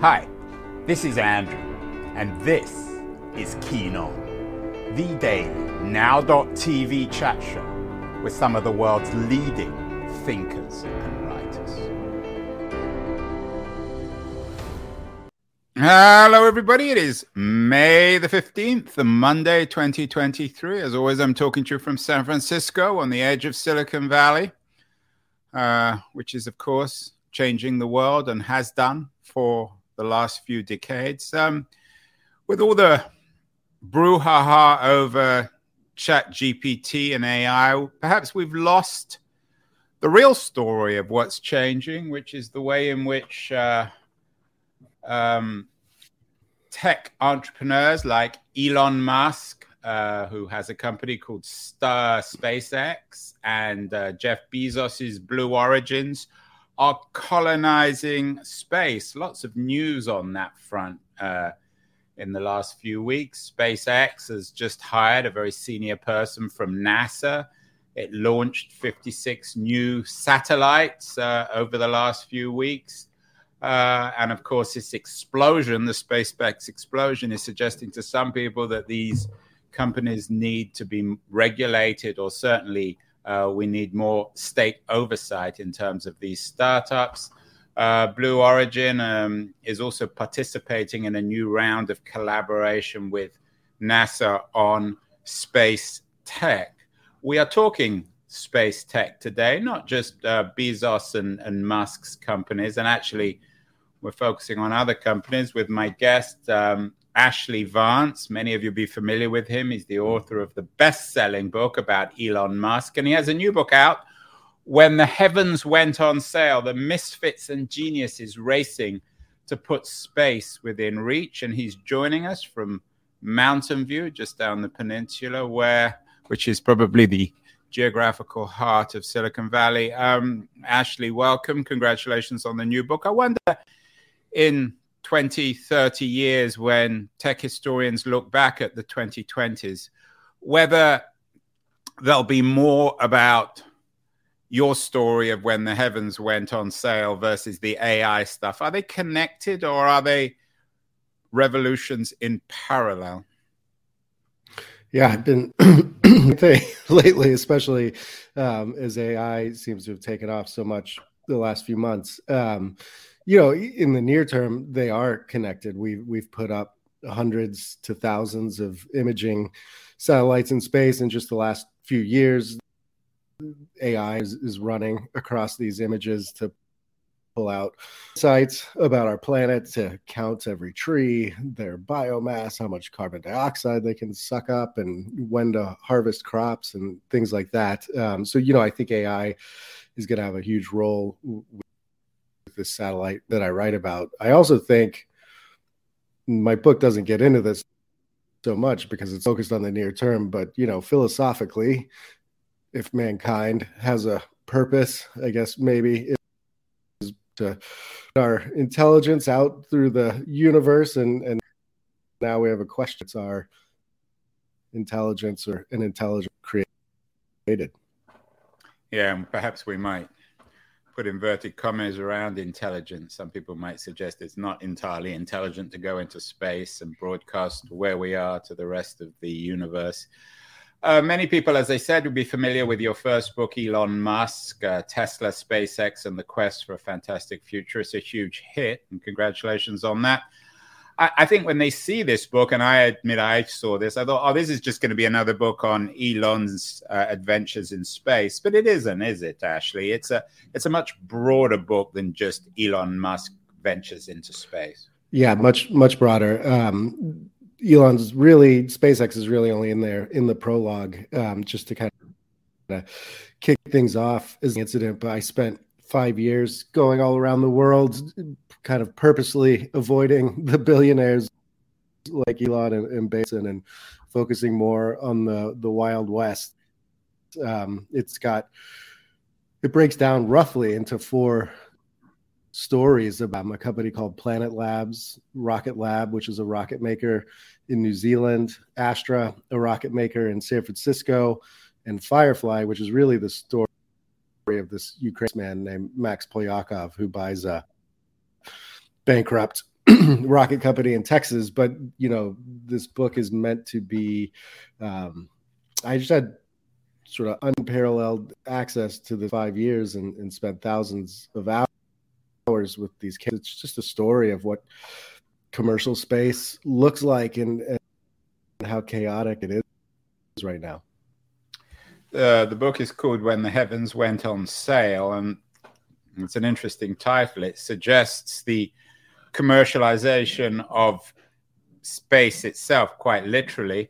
Hi, this is Andrew, and this is Keen On, the daily now.tv chat show with some of the world's leading thinkers and writers. Hello, everybody. It is May the 15th, the Monday 2023. As always, I'm talking to you from San Francisco on the edge of Silicon Valley, uh, which is, of course, changing the world and has done for the last few decades. Um, with all the brouhaha over chat GPT and AI, perhaps we've lost the real story of what's changing, which is the way in which uh, um, tech entrepreneurs like Elon Musk, uh, who has a company called Star SpaceX, and uh, Jeff Bezos's Blue Origins are colonizing space. Lots of news on that front uh, in the last few weeks. SpaceX has just hired a very senior person from NASA. It launched 56 new satellites uh, over the last few weeks. Uh, and of course, this explosion, the SpaceX explosion, is suggesting to some people that these companies need to be regulated or certainly uh, we need more state oversight in terms of these startups. Uh, Blue Origin um, is also participating in a new round of collaboration with NASA on space tech. We are talking space tech today, not just uh, Bezos and, and, Musk's companies, and actually, we're focusing on other companies with my guest, um, Ashlee Vance. Many of you will be familiar with him. He's the author of the best selling book about Elon Musk. And he has a new book out, When the Heavens Went on Sale The Misfits and Geniuses Racing to Put Space Within Reach. And he's joining us from Mountain View, just down the peninsula, where, which is probably the geographical heart of Silicon Valley. Um, Ashlee, welcome. Congratulations on the new book. I wonder, in 20, 30 years when tech historians look back at the 2020s, whether there'll be more about your story of when the heavens went on sale versus the AI stuff. Are they connected or are they revolutions in parallel? Yeah, I've been lately, especially um, as AI seems to have taken off so much the last few months. Um, you know, in the near term, they are connected. We've we've put up hundreds to thousands of imaging satellites in space in just the last few years. AI is, is running across these images to pull out sites about our planet to count every tree, their biomass, how much carbon dioxide they can suck up, and when to harvest crops and things like that. Um, so, you know, I think AI is going to have a huge role this satellite that I write about. I also think my book doesn't get into this so much because it's focused on the near term, but you know, philosophically, if mankind has a purpose, I guess maybe is to our intelligence out through the universe and and now we have a question. It's our intelligence or an intelligence created. Yeah and perhaps we might put inverted commas around intelligence. Some people might suggest it's not entirely intelligent to go into space and broadcast where we are to the rest of the universe. Uh, many people, as I said, would be familiar with your first book, Elon Musk, uh, Tesla, SpaceX, and the Quest for a Fantastic Future. It's a huge hit, and congratulations on that. I, I, think when they see this book, and I admit I saw this, I thought, oh, this is just going to be another book on Elon's uh, adventures in space. But it isn't, is it, Ashlee? It's a it's a much broader book than just Elon Musk ventures into space. Yeah, much much broader. Um, Elon's really SpaceX is really only in there in the prologue, um, just to kind of kick things off as an incident. But I spent five years going all around the world, kind of purposely avoiding the billionaires like Elon and, and Bezos and focusing more on the the Wild West. Um, it's got it breaks down roughly into four stories about a company called Planet Labs, Rocket Lab, which is a rocket maker in New Zealand, Astra, a rocket maker in San Francisco, and Firefly, which is really the story of this Ukrainian man named Max Polyakov who buys a bankrupt rocket company in Texas. But you know, this book is meant to be. Um, I just had sort of unparalleled access to the five years and, and spent thousands of hours with these kids. It's just a story of what commercial space looks like and, and how chaotic it is right now. Uh, the book is called When the Heavens Went on Sale, and it's an interesting title. It suggests the commercialization of space itself, quite literally.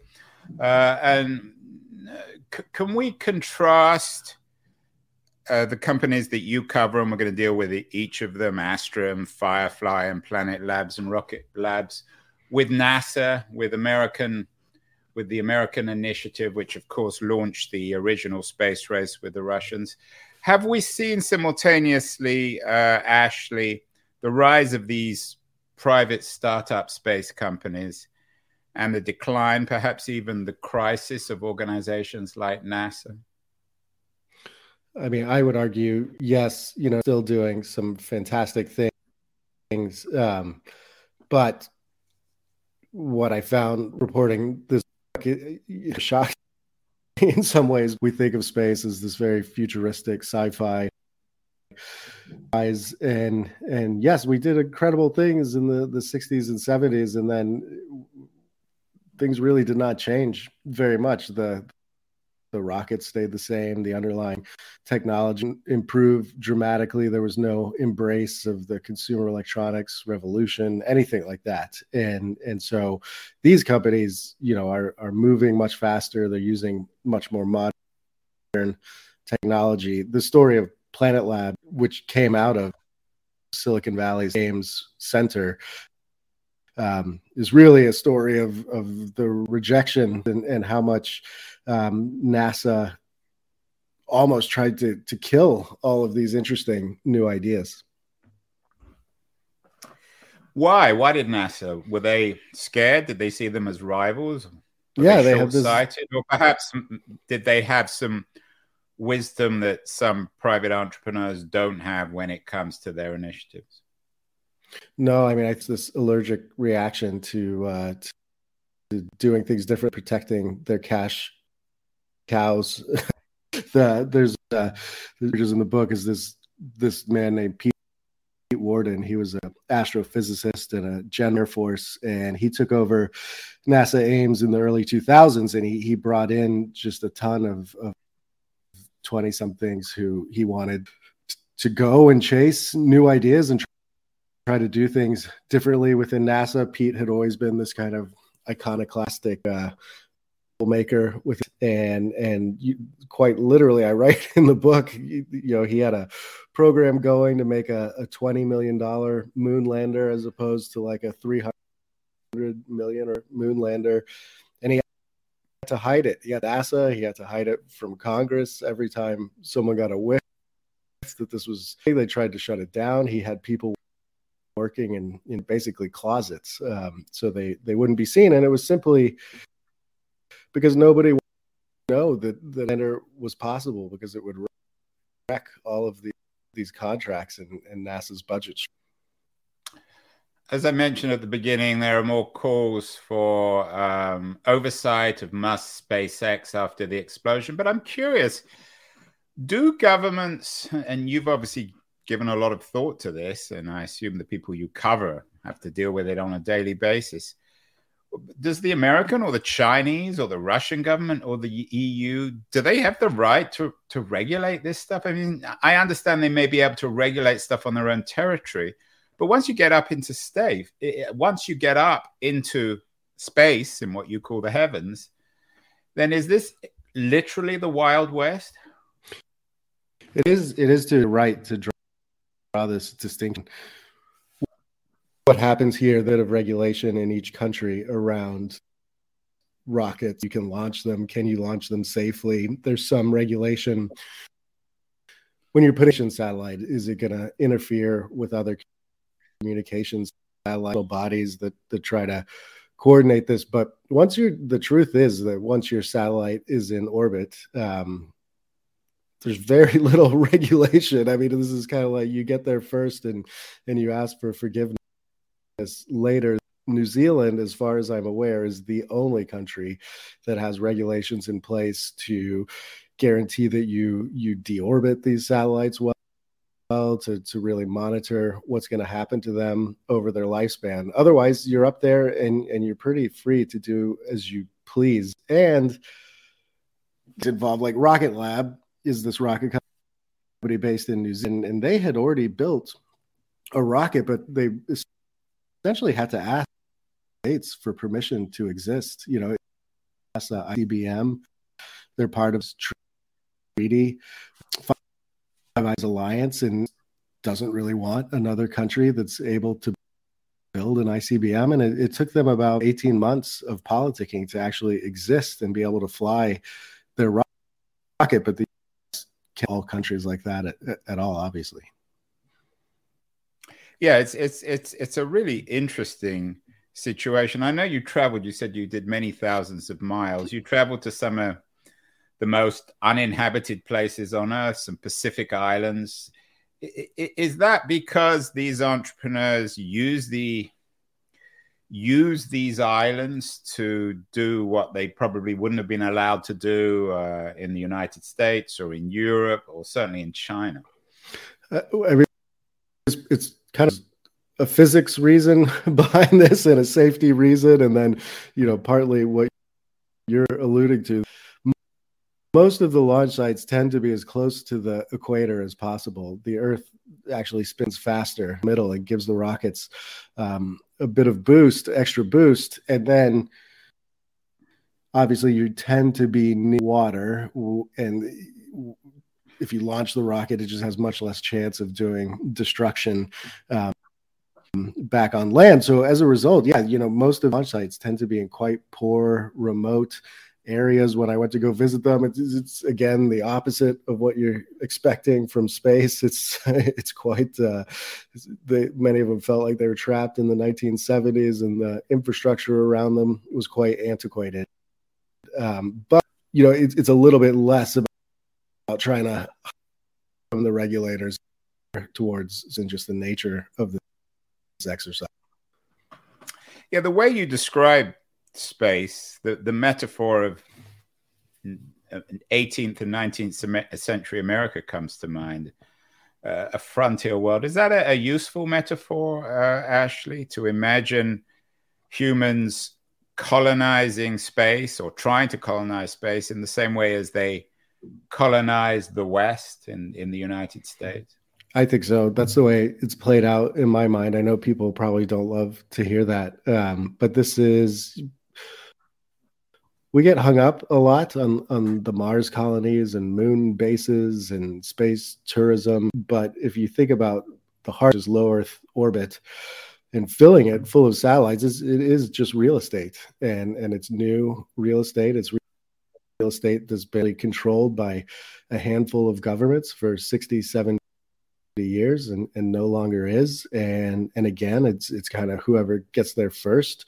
Uh, and uh, c- can we contrast uh, the companies that you cover, and we're going to deal with each of them Astrium, Firefly, and Planet Labs and Rocket Labs, with NASA, with American with the American initiative, which of course launched the original space race with the Russians. Have we seen simultaneously, uh, Ashlee, the rise of these private startup space companies and the decline, perhaps even the crisis of organizations like NASA? I mean, I would argue, yes, you know, still doing some fantastic things. Um, but what I found reporting this shocking in some ways. We think of space as this very futuristic sci-fi eyes and and yes we did incredible things in the the 60s and 70s and then things really did not change very much. The the rockets stayed the same the underlying technology improved dramatically. There was no embrace of the consumer electronics revolution anything like that. And and so these companies you know are are moving much faster. They're using much more modern technology. The story of planet lab which came out of silicon valley's Ames center um, is really a story of of the rejection and, and how much um, NASA almost tried to to kill all of these interesting new ideas. Why? Why did NASA? Were they scared? Did they see them as rivals? Were yeah, they, they have this... or perhaps did they have some wisdom that some private entrepreneurs don't have when it comes to their initiatives? No, I mean it's this allergic reaction to, uh, to doing things different, protecting their cash cows. the, there's uh, there's in the book is this this man named Pete Worden. He was an astrophysicist and a Gen Air Force, and he took over NASA Ames in the early 2000s, and he he brought in just a ton of, of 20 somethings who he wanted to go and chase new ideas and try to do things differently within NASA. Pete had always been this kind of iconoclastic uh, maker with and and you, quite literally i write in the book you, you, know he had a program going to make a, a 20 million dollar moon lander as opposed to like a 300 million or moon lander to hide it he had nasa he had to hide it from congress every time someone got a whiff that this was they tried to shut it down he had people working in, in basically closets um, so they they wouldn't be seen and it was simply because nobody know that the enter was possible because it would wreck all of the, these contracts and, and NASA's budgets. As I mentioned at the beginning, there are more calls for um, oversight of Musk SpaceX after the explosion. But I'm curious do governments, and you've obviously given a lot of thought to this, and I assume the people you cover have to deal with it on a daily basis does the American or the Chinese or the Russian government or the EU do they have the right to to regulate this stuff? I mean, I understand they may be able to regulate stuff on their own territory, but once you get up into state, once you get up into space in what you call the heavens, then is this literally the Wild West? It is. It is to right to draw this distinction what happens here that of regulation in each country around rockets you can launch them can you launch them safely there's some regulation when you're putting a satellite is it going to interfere with other communications satellite bodies that that try to coordinate this but once you're the truth is that once your satellite is in orbit um, there's very little regulation i mean this is kind of like you get there first and and you ask for forgiveness later. New Zealand, as far as I'm aware, is the only country that has regulations in place to guarantee that you you deorbit these satellites well well to, to really monitor what's going to happen to them over their lifespan. Otherwise, you're up there and, and you're pretty free to do as you please. And it's involved like Rocket Lab is this rocket company based in New Zealand, and they had already built a rocket, but they essentially had to ask states for permission to exist. You know, NASA, uh, IBM, they're part of treaty Five Eyes Alliance and doesn't really want another country that's able to build an ICBM. And it, it, took them about 18 months of politicking to actually exist and be able to fly their rocket. But the all countries like that at, at all, obviously. Yeah, it's it's it's it's a really interesting situation. I know you traveled. You said you did many thousands of miles. You traveled to some the most uninhabited places on Earth, some Pacific islands. Is that because these entrepreneurs use the use these islands to do what they probably wouldn't have been allowed to do uh, in the United States or in Europe or certainly in China? Uh, I mean, it's, it's kind of a physics reason behind this and a safety reason, and then you know partly what you're alluding to most of the launch sites tend to be as close to the equator as possible. The Earth actually spins faster middle and gives the rockets um, a bit of boost, extra boost, and then obviously you tend to be near water, and if you launch the rocket, it just has much less chance of doing destruction. Um, back on land. So as a result, yeah, you know, most of launch sites tend to be in quite poor, remote areas when I went to go visit them. It's, it's, again the opposite of what you're expecting from space. It's it's quite. Uh, they, many of them felt like they were trapped in the 1970s, and the infrastructure around them was quite antiquated. Um, but you know, it's it's a little bit less about, about trying to from the regulators towards than just the nature of this exercise. Yeah, the way you describe space, the, the metaphor of 18th and 19th century America comes to mind. Uh, a frontier world. Is that a, a useful metaphor, uh, Ashlee, to imagine humans colonizing space or trying to colonize space in the same way as they colonized the West in, in the United States? I think so. That's the way it's played out in my mind. I know people probably don't love to hear that, um, but this is we get hung up a lot on on the Mars colonies and moon bases and space tourism. But if you think about the is low Earth orbit and filling it full of satellites, is it is just real estate and and it's new real estate. It's real estate that's barely controlled by a handful of governments for 60, 70 years and, and no longer is. And and again, it's it's kind of whoever gets there first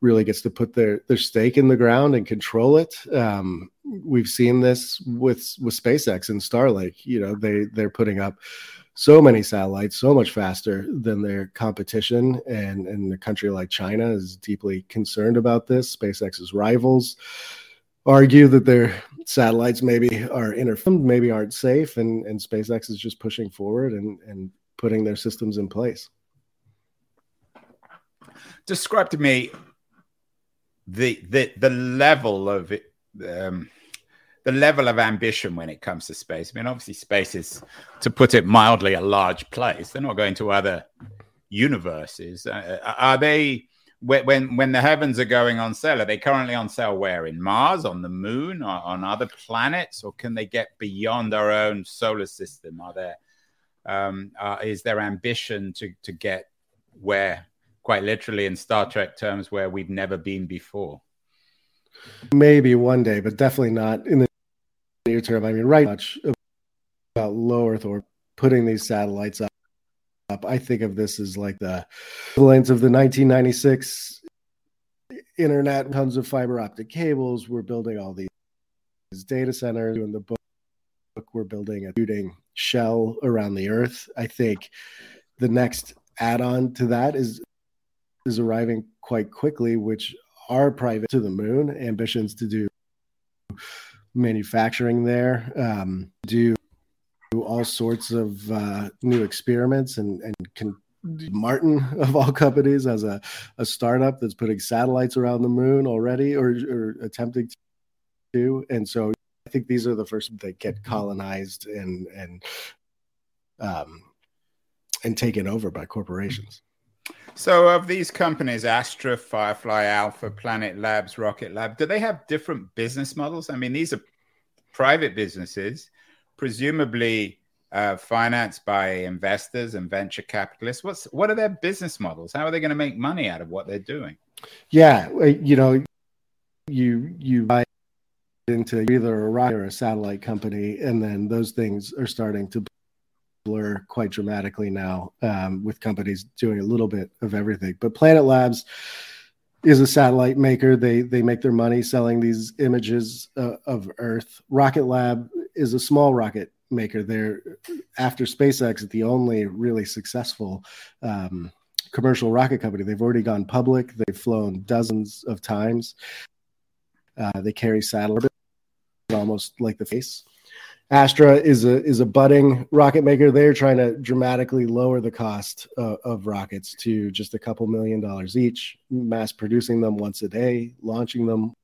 really gets to put their their stake in the ground and control it. Um, we've seen this with with SpaceX and Starlink. You know, they they're putting up so many satellites so much faster than their competition, and and a country like China is deeply concerned about this. SpaceX's rivals argue that their satellites maybe are interfered, maybe aren't safe, and and SpaceX is just pushing forward and and putting their systems in place. Describe to me the the the level of um, the level of ambition when it comes to space. I mean, obviously, space is, to put it mildly, a large place. They're not going to other universes. Uh, uh are they? When when the heavens are going on sale, are they currently on sale where in Mars, on the Moon, or on other planets, or can they get beyond our own solar system? Are there um, uh, is there ambition to to get where quite literally in Star Trek terms where we've never been before. Maybe one day, but definitely not in the near term. I mean, right much about low Earth or putting these satellites up. I think of this as like the equivalent of the 1996 internet, tons of fiber optic cables. We're building all these data centers. In the book, we're building a shooting shell around the Earth. I think the next add-on to that is is arriving quite quickly, which are private to the moon, ambitions to do manufacturing there, um, do all sorts of uh, new experiments and, and can Martin of all companies as a, a startup that's putting satellites around the moon already or, or attempting to. Do. And so I think these are the first that get colonized and and um, and taken over by corporations. So, of these companies, Astra, Firefly, Alpha, Planet Labs, Rocket Lab, do they have different business models? I mean, these are private businesses, presumably uh, financed by investors and venture capitalists. What's what are their business models? How are they going to make money out of what they're doing? Yeah, you know, you you buy into either a rocket or a satellite company, and then those things are starting to blur quite dramatically now um, with companies doing a little bit of everything. But Planet Labs is a satellite maker. They they make their money selling these images uh, of Earth. Rocket Lab is a small rocket maker. They're after SpaceX, the only really successful um, commercial rocket company. They've already gone public. They've flown dozens of times. Uh, they carry satellite almost like the face. Astra is a is a budding rocket maker. They're trying to dramatically lower the cost uh, of rockets to just a couple million dollars each, mass producing them once a day, launching them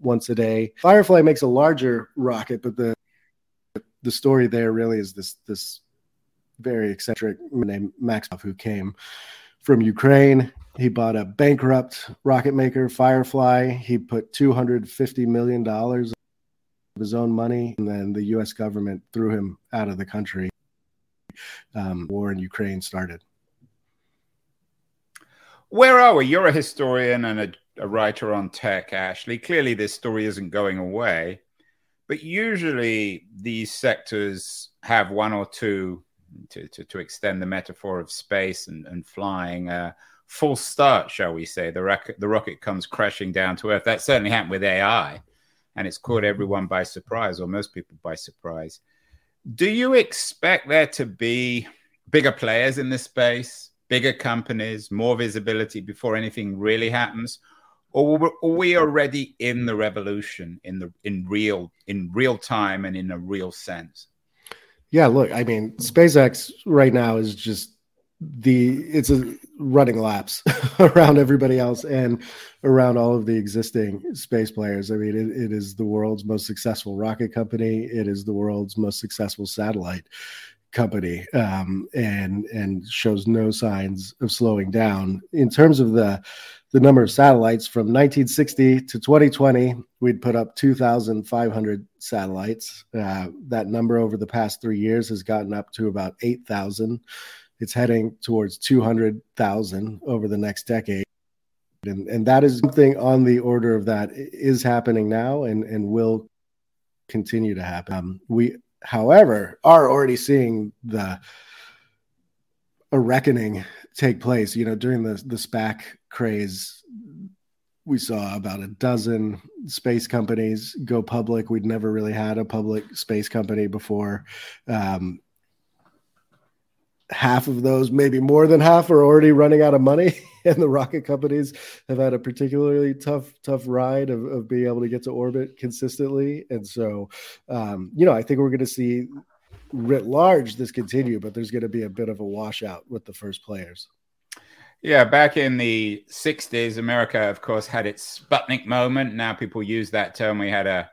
once a day. Firefly makes a larger rocket, but the the story there really is this this very eccentric named Maximov who came from Ukraine. He bought a bankrupt rocket maker, Firefly. He put two hundred fifty million dollars his own money, and then the U.S. government threw him out of the country. Um, war in Ukraine started. Where are we? You're a historian and a, a writer on tech, Ashlee. Clearly, this story isn't going away, but usually these sectors have one or two, to, to, to extend the metaphor of space and, and flying, uh, full start, shall we say. The, the rocket comes crashing down to Earth. That certainly happened with AI and it's caught mm-hmm. everyone by surprise or most people by surprise. Do you expect there to be bigger players in this space, bigger companies, more visibility before anything really happens? Or are we already in the revolution in the in real in real time and in a real sense? Yeah, look, I mean, SpaceX right now is just the it's a running laps around everybody else and around all of the existing space players. I mean, it, it is the world's most successful rocket company. It is the world's most successful satellite company, um, and and shows no signs of slowing down. In terms of the the number of satellites from 1960 to 2020, we'd put up 2,500 satellites. Uh, that number over the past three years has gotten up to about 8,000 it's heading towards 200,000 over the next decade. And, and that is something on the order of that is happening now and, and will continue to happen. Um, we, however, are already seeing the a reckoning take place. You know, during the the SPAC craze, we saw about a dozen space companies go public. We'd never really had a public space company before. Um, half of those, maybe more than half, are already running out of money. and the rocket companies have had a particularly tough, tough ride of, of being able to get to orbit consistently. And so, um, you know, I think we're going to see writ large this continue, but there's going to be a bit of a washout with the first players. Yeah, back in the 60s, America, of course, had its Sputnik moment. Now people use that term. We had a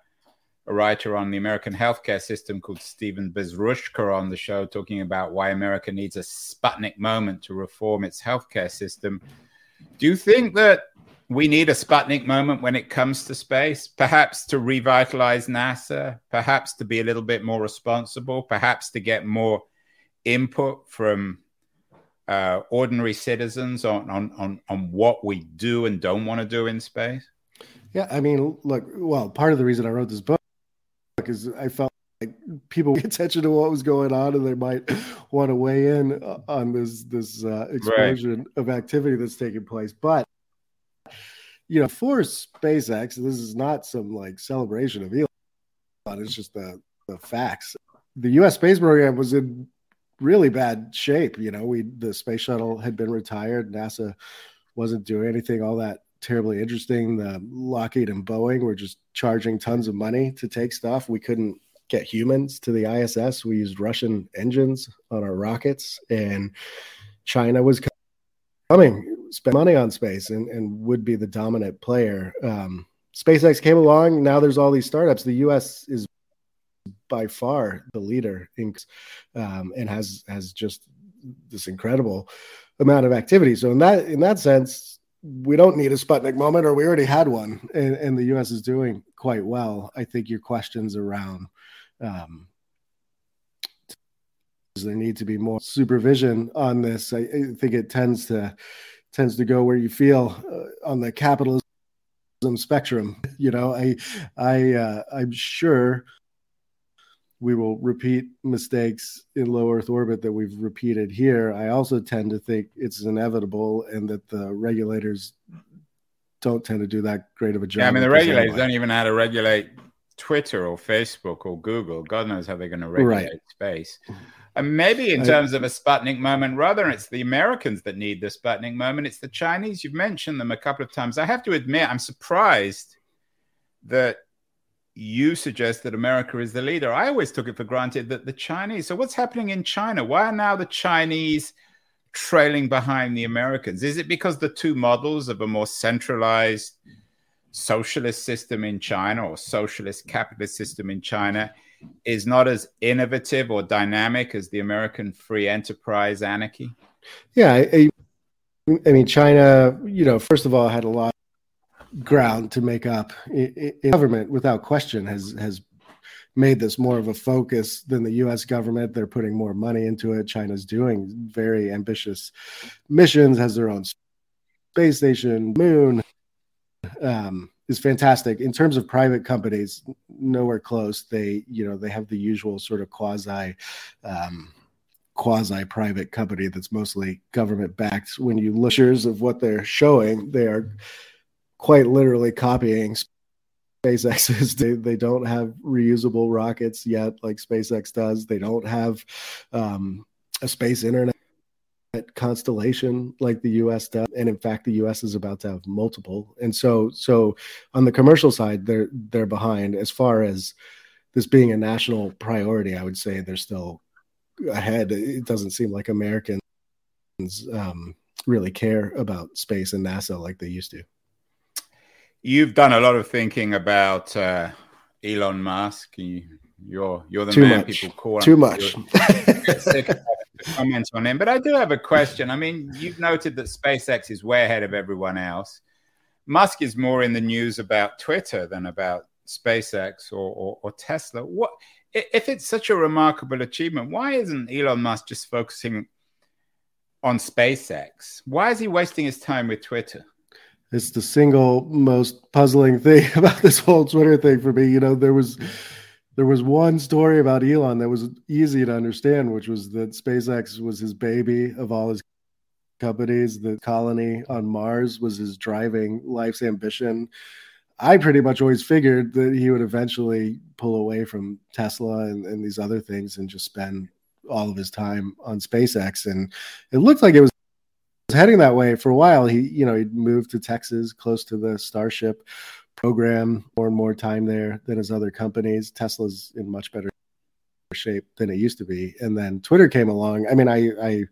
a writer on the American healthcare system called Stephen Bezruchka on the show, talking about why America needs a Sputnik moment to reform its healthcare system. Do you think that we need a Sputnik moment when it comes to space? Perhaps to revitalize NASA, perhaps to be a little bit more responsible, perhaps to get more input from uh, ordinary citizens on, on, on, on what we do and don't want to do in space? Yeah, I mean, look, well, part of the reason I wrote this book because I felt like people pay attention to what was going on and they might want to weigh in on this this uh, explosion right. of activity that's taking place. But you know, for SpaceX, this is not some like celebration of Elon. It's just the the facts. The U.S. space program was in really bad shape. You know, we the space shuttle had been retired. NASA wasn't doing anything all that terribly interesting. The Lockheed and Boeing were just charging tons of money to take stuff. We couldn't get humans to the ISS. We used Russian engines on our rockets, and China was coming, spend money on space, and, and would be the dominant player. Um, SpaceX came along. Now there's all these startups. The U.S. is by far the leader in, um, and has has just this incredible amount of activity. So in that in that sense, we don't need a Sputnik moment, or we already had one, and, and the U.S. is doing quite well. I think your questions around um, there need to be more supervision on this. I, I, think it tends to tends to go where you feel uh, on the capitalism spectrum. You know, I I uh, I'm sure we will repeat mistakes in low Earth orbit that we've repeated here. I also tend to think it's inevitable and that the regulators don't tend to do that great of a job. Yeah, I mean, the regulators anyway. don't even know how to regulate Twitter or Facebook or Google. God knows how they're going to regulate right. space. And maybe in terms of a Sputnik moment, rather it's the Americans that need the Sputnik moment. It's the Chinese. You've mentioned them a couple of times. I have to admit, I'm surprised that you suggest that America is the leader. I always took it for granted that the Chinese. So what's happening in China? Why are now the Chinese trailing behind the Americans? Is it because the two models of a more centralized socialist system in China or socialist capitalist system in China is not as innovative or dynamic as the American free enterprise anarchy? Yeah, I, I mean, China, you know, first of all, had a lot ground to make up. In, government, without question, has has made this more of a focus than the U.S. government. They're putting more money into it. China's doing very ambitious missions, has their own space station, moon. Um, is fantastic in terms of private companies. Nowhere close. They, you know, they have the usual sort of quasi. Um, quasi private company that's mostly government backed when you look of what they're showing they are quite literally copying SpaceX's. They, they don't have reusable rockets yet, like SpaceX does. They don't have um, a space internet constellation like the US does. And in fact, the US is about to have multiple. And so, so on the commercial side, they're they're behind. As far as this being a national priority, I would say they're still ahead. It doesn't seem like Americans um, really care about space and NASA like they used to. You've done a lot of thinking about uh, Elon Musk. You, you're you're the Too man much. people call. Too much. comments on him, but I do have a question. I mean, you've noted that SpaceX is way ahead of everyone else. Musk is more in the news about Twitter than about SpaceX or, or, or Tesla. What if it's such a remarkable achievement? Why isn't Elon Musk just focusing on SpaceX? Why is he wasting his time with Twitter? It's the single most puzzling thing about this whole Twitter thing for me. You know, there was there was one story about Elon that was easy to understand, which was that SpaceX was his baby of all his companies. The colony on Mars was his driving life's ambition. I pretty much always figured that he would eventually pull away from Tesla and, and these other things and just spend all of his time on SpaceX. And it looked like it was heading that way for a while. He, you know, he moved to Texas, close to the Starship program, more and more time there than his other companies. Tesla's in much better shape than it used to be. And then Twitter came along. I mean, I, I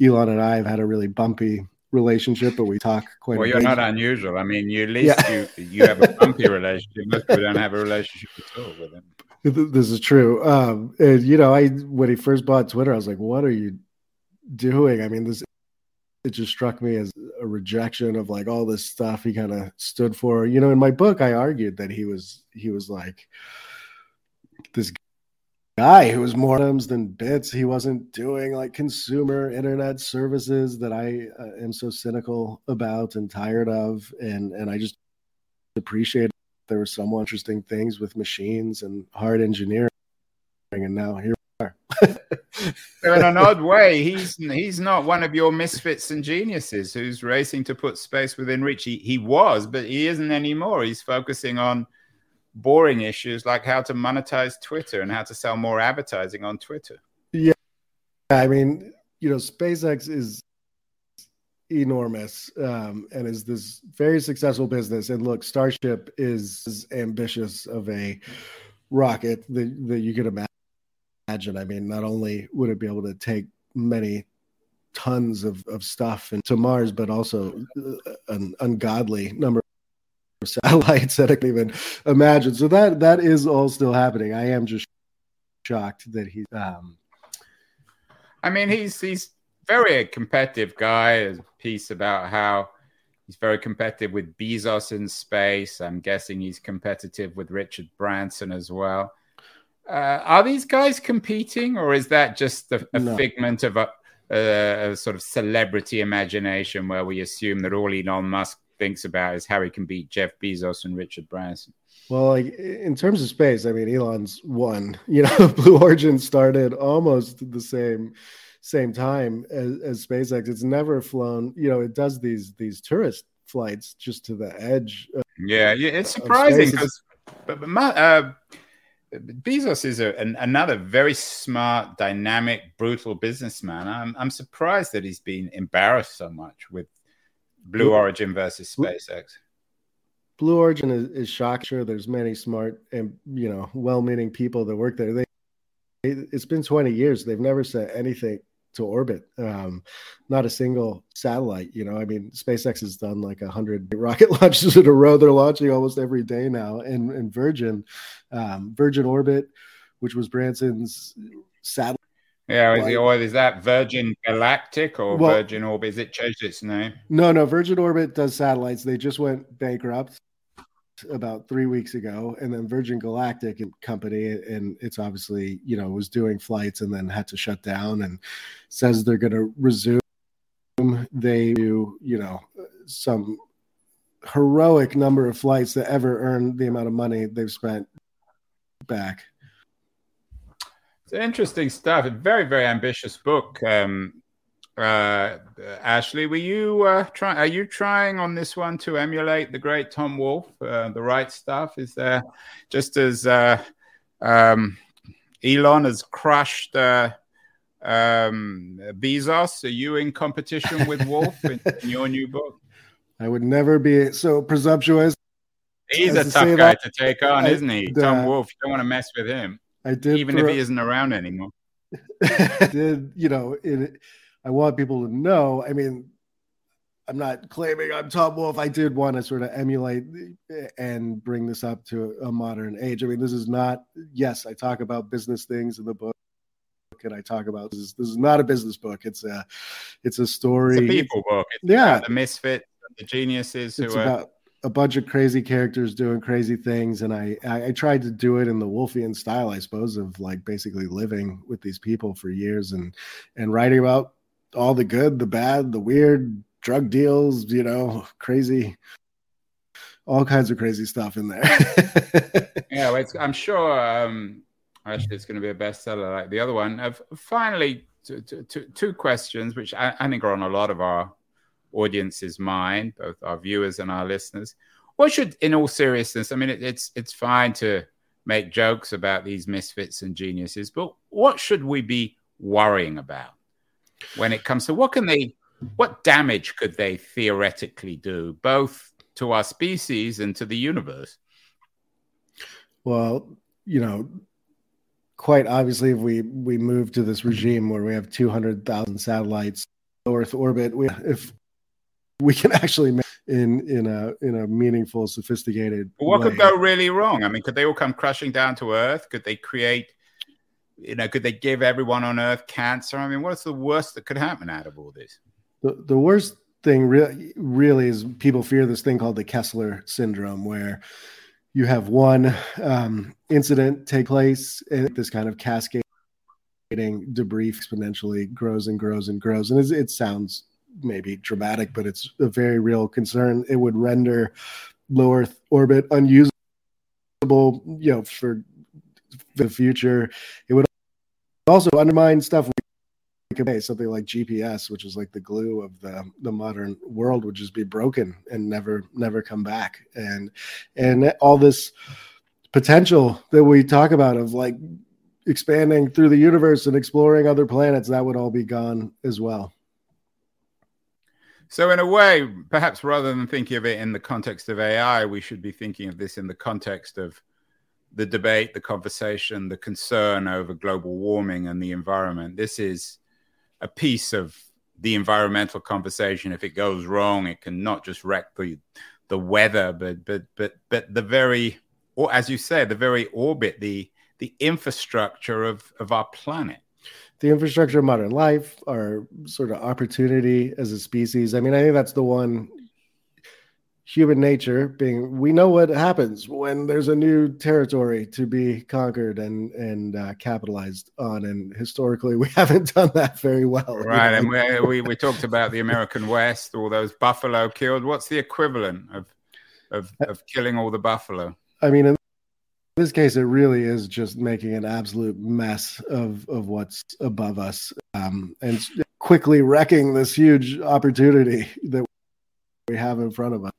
Elon and I have had a really bumpy relationship, but we talk quite. Well, you're not unusual. I mean, you at least yeah. you you have a bumpy relationship. Most people don't have a relationship at all with him. This is true. Um, and you know, I when he first bought Twitter, I was like, "What are you doing?" I mean, this it just struck me as a rejection of like all this stuff he kind of stood for. You know, in my book, I argued that he was he was like this guy who was more than bits. He wasn't doing like consumer internet services that I uh, am so cynical about and tired of, and and I just appreciate there were some interesting things with machines and hard engineering, and now here in an odd way, he's he's not one of your misfits and geniuses who's racing to put space within reach. He, he was, but he isn't anymore. He's focusing on boring issues like how to monetize Twitter and how to sell more advertising on Twitter. Yeah, I mean, you know, SpaceX is enormous um, and is this very successful business. And look, Starship is as ambitious of a rocket that, that you could imagine. I mean, not only would it be able to take many tons of, of stuff into Mars, but also uh, an ungodly number of satellites that I can even imagine. So that that is all still happening. I am just shocked that he. Um, I mean, he's he's very competitive guy. A piece about how he's very competitive with Bezos in space. I'm guessing he's competitive with Richard Branson as well. Uh, are these guys competing, or is that just a, a no. figment of a, a, a, sort of celebrity imagination where we assume that all Elon Musk thinks about is how he can beat Jeff Bezos and Richard Branson? Well, like in terms of space, I mean, Elon's won. You know, Blue Origin started almost the same same time as, as SpaceX. It's never flown. You know, it does these these tourist flights just to the edge. Of, yeah, yeah, it's surprising because, but, but my, uh, Bezos is a, an, another very smart, dynamic, brutal businessman. I'm, I'm surprised that he's been embarrassed so much with Blue Origin versus SpaceX. Blue Origin is, is shocked. Sure, there's many smart and you know well-meaning people that work there. They, it's been 20 years. They've never said anything to orbit. Um, not a single satellite. You know, I mean, SpaceX has done like a hundred rocket launches in a row. They're launching almost every day now. And, and Virgin, um, Virgin Orbit, which was Branson's satellite. Yeah, is, it, or is that Virgin Galactic or well, Virgin Orbit? Is it changed its name? No, no. Virgin Orbit does satellites. They just went bankrupt about three weeks ago, and then Virgin Galactic and company, and it's obviously you know was doing flights and then had to shut down, and says they're going to resume. They do you know some heroic number of flights that ever earned the amount of money they've spent back. It's interesting stuff. A very very ambitious book. Um, uh, Ashlee, were you uh, trying? Are you trying on this one to emulate the great Tom Wolfe? Uh, the right stuff is there, just as uh, um, Elon has crushed uh, um, Bezos. Are you in competition with Wolfe in, in, your new book? I would never be so presumptuous. He's a tough guy that. to take on, I, isn't he? Tom Wolfe. You don't want to mess with him. I did, even if he isn't around anymore. did you know? It, I want people to know. I mean, I'm not claiming I'm Tom Wolfe. I did want to sort of emulate and bring this up to a modern age. I mean, this is not. Yes, I talk about business things in the book, and I talk about this. Is, this is not a business book. It's a, it's a story. It's a people book. It's yeah, the misfit, the geniuses. It's about are... a bunch of crazy characters doing crazy things, and I, I I tried to do it in the Wolfian style, I suppose, of like basically living with these people for years and and writing about all the good, the bad, the weird drug deals, you know, crazy, all kinds of crazy stuff in there. yeah, I'm sure. Um, actually, it's going to be a bestseller like the other one. Uh, finally, two questions, which I, I think are on a lot of our audience's mind, both our viewers and our listeners. What should, in all seriousness, I mean, it, it's it's fine to make jokes about these misfits and geniuses, but what should we be worrying about? When it comes to what can they, what damage could they theoretically do, both to our species and to the universe? Well, you know, quite obviously, if we we move to this regime where we have two hundred thousand satellites in Earth orbit, we, if we can actually make in in a in a meaningful, sophisticated. what way. could go really wrong? I mean, could they all come crashing down to Earth? Could they create you know, could they give everyone on Earth cancer? I mean, what's the worst that could happen out of all this? The, the worst thing re- really is people fear this thing called the Kessler syndrome, where you have one um, incident take place and this kind of cascading debris exponentially grows and grows and grows. And it sounds maybe dramatic, but it's a very real concern. It would render low Earth orbit unusable, you know, for the future. It would also undermine stuff we can pay something like GPS, which is like the glue of the the modern world, would just be broken and never never come back. And and all this potential that we talk about of like expanding through the universe and exploring other planets, that would all be gone as well. So, in a way, perhaps rather than thinking of it in the context of AI, we should be thinking of this in the context of the debate, the conversation, the concern over global warming and the environment. This is a piece of the environmental conversation. If it goes wrong, it can not just wreck the the weather, but but but but the very, or as you say, the very orbit, the the infrastructure of of our planet the infrastructure of modern life, our sort of opportunity as a species. I mean, I think that's the one human nature being we know what happens when there's a new territory to be conquered and and uh, capitalized on and historically we haven't done that very well right and we, we we talked about the american west all those buffalo killed. What's the equivalent of of, of killing all the buffalo? I mean in this case, it really is just making an absolute mess of of what's above us, um, and quickly wrecking this huge opportunity that we have in front of us.